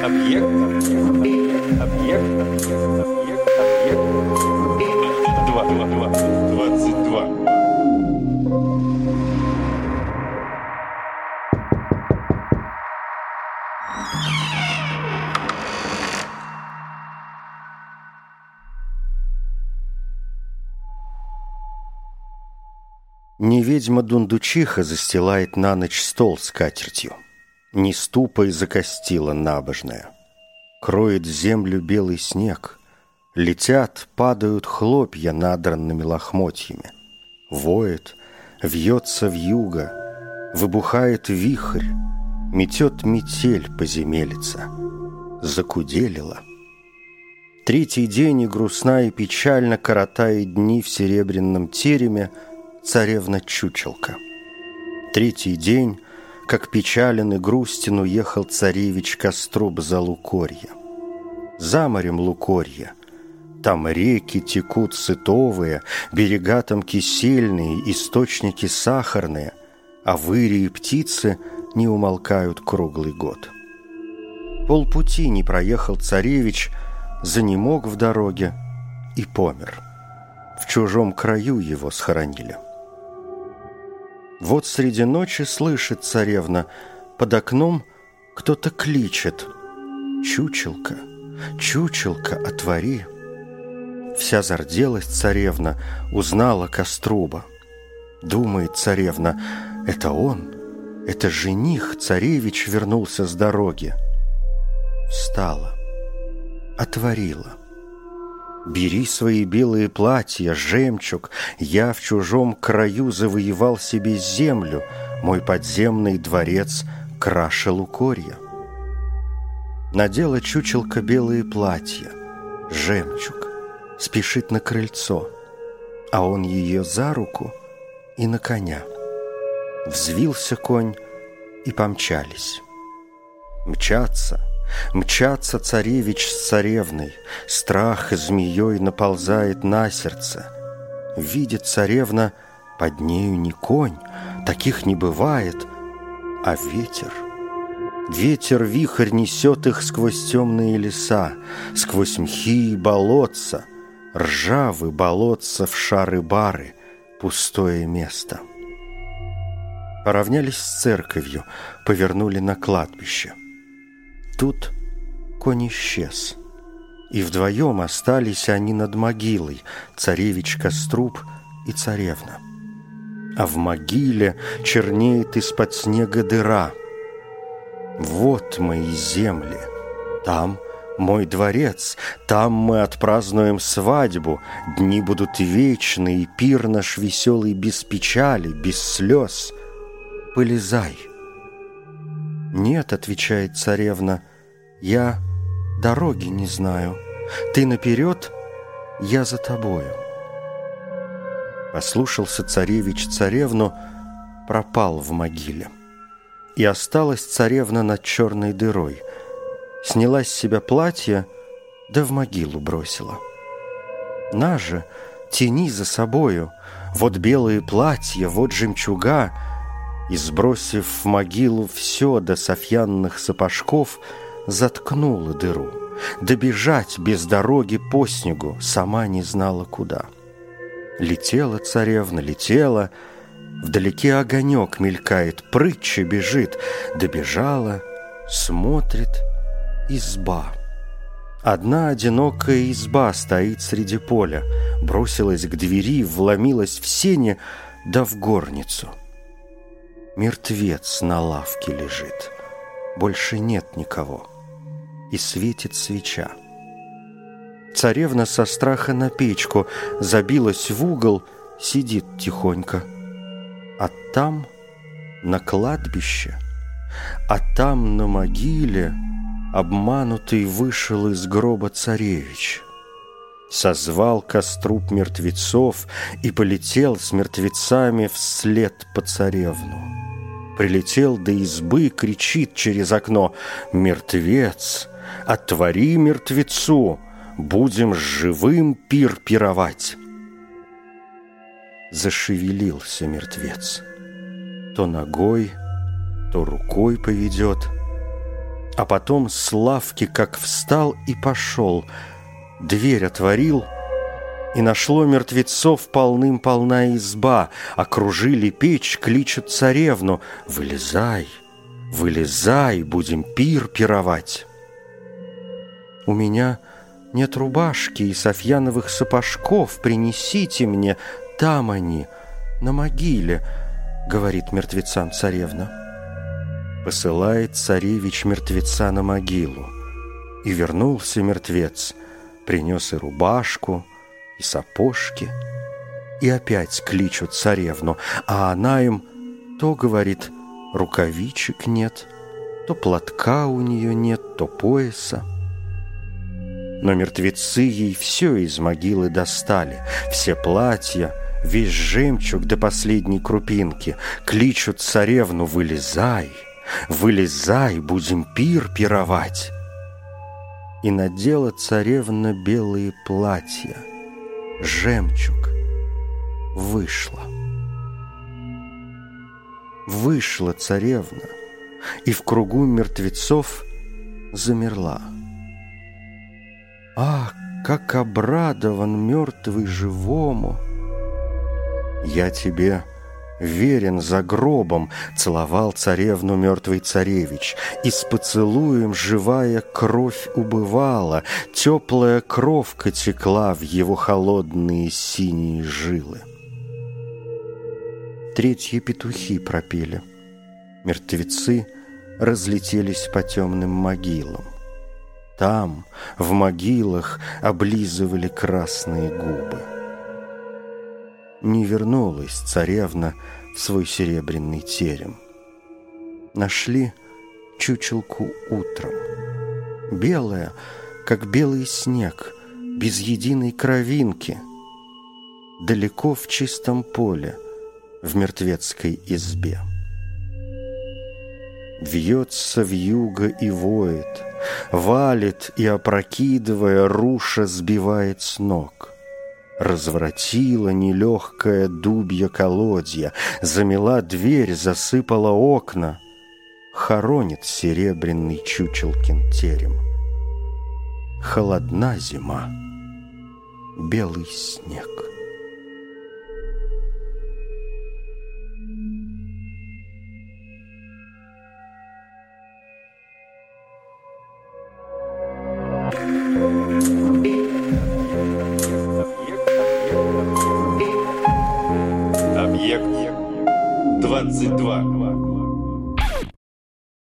Объект. Объект. Объект. Объект. Объект. Два. Два. Два. Двадцать два. Не ведьма Дундучиха застилает на ночь стол с катертью, Не ступой закостила набожная. Кроет землю белый снег, Летят, падают хлопья надранными лохмотьями. Воет, вьется в юго, Выбухает вихрь, Метет метель поземелица. Закуделила. Третий день и грустна и печально Коротает дни в серебряном тереме Царевна Чучелка. Третий день, как печален и грустен, Уехал царевич Коструб за Лукорье. За морем Лукорье. Там реки текут сытовые, Берега там кисельные, Источники сахарные, А выри и птицы не умолкают круглый год. Полпути не проехал царевич, Занемог в дороге и помер. В чужом краю его схоронили. Вот среди ночи слышит царевна, Под окном кто-то кличет. «Чучелка, чучелка, отвори!» Вся зарделась царевна, узнала Коструба. Думает царевна, это он, это жених, царевич вернулся с дороги. Встала, отворила. Бери свои белые платья, жемчуг, Я в чужом краю завоевал себе землю, Мой подземный дворец краше лукорья. Надела чучелка белые платья, жемчуг, Спешит на крыльцо, А он ее за руку и на коня. Взвился конь и помчались. Мчатся — Мчатся царевич с царевной, Страх змеей наползает на сердце. Видит царевна, под нею не конь, Таких не бывает, а ветер. Ветер-вихрь несет их сквозь темные леса, Сквозь мхи и болотца, Ржавы болотца в шары-бары, Пустое место. Поравнялись с церковью, Повернули на кладбище — Тут конь исчез. И вдвоем остались они над могилой, царевич Коструб и царевна. А в могиле чернеет из-под снега дыра. Вот мои земли, там мой дворец, там мы отпразднуем свадьбу, дни будут вечные, и пир наш веселый без печали, без слез. Полезай. «Нет», — отвечает царевна, — «я дороги не знаю. Ты наперед, я за тобою». Послушался царевич царевну, пропал в могиле. И осталась царевна над черной дырой. Сняла с себя платье, да в могилу бросила. На же, тяни за собою, вот белые платья, вот жемчуга — и, сбросив в могилу все до софьянных сапожков, заткнула дыру. Добежать без дороги по снегу сама не знала куда. Летела царевна, летела, вдалеке огонек мелькает, прытча бежит, добежала, смотрит, изба. Одна одинокая изба стоит среди поля, бросилась к двери, вломилась в сене, да в горницу — Мертвец на лавке лежит. Больше нет никого. И светит свеча. Царевна со страха на печку забилась в угол, сидит тихонько. А там, на кладбище, а там на могиле обманутый вышел из гроба царевич. Созвал коструп мертвецов и полетел с мертвецами вслед по царевну. Прилетел до избы, кричит через окно «Мертвец! Отвори мертвецу! Будем живым пир пировать!» Зашевелился мертвец. То ногой, то рукой поведет. А потом с лавки как встал и пошел, дверь отворил — и нашло мертвецов полным-полна изба, Окружили печь, кличут царевну. «Вылезай, вылезай, будем пир пировать!» «У меня нет рубашки и софьяновых сапожков, Принесите мне, там они, на могиле», — говорит мертвецам царевна. Посылает царевич мертвеца на могилу. И вернулся мертвец, принес и рубашку, и сапожки. И опять кличут царевну, а она им то говорит, рукавичек нет, то платка у нее нет, то пояса. Но мертвецы ей все из могилы достали, все платья, весь жемчуг до последней крупинки, кличут царевну «Вылезай, вылезай, будем пир пировать!» И надела царевна белые платья — жемчуг. Вышла. Вышла царевна и в кругу мертвецов замерла. Ах, как обрадован мертвый живому! Я тебе верен за гробом, целовал царевну мертвый царевич, и с поцелуем живая кровь убывала, теплая кровка текла в его холодные синие жилы. Третьи петухи пропели. Мертвецы разлетелись по темным могилам. Там, в могилах, облизывали красные губы не вернулась царевна в свой серебряный терем. Нашли чучелку утром. Белая, как белый снег, без единой кровинки. Далеко в чистом поле, в мертвецкой избе. Вьется вьюга и воет, валит и, опрокидывая, руша сбивает с ног развратила нелегкая дубья колодья, замела дверь, засыпала окна, хоронит серебряный чучелкин терем. Холодна зима, белый снег. Объект 22.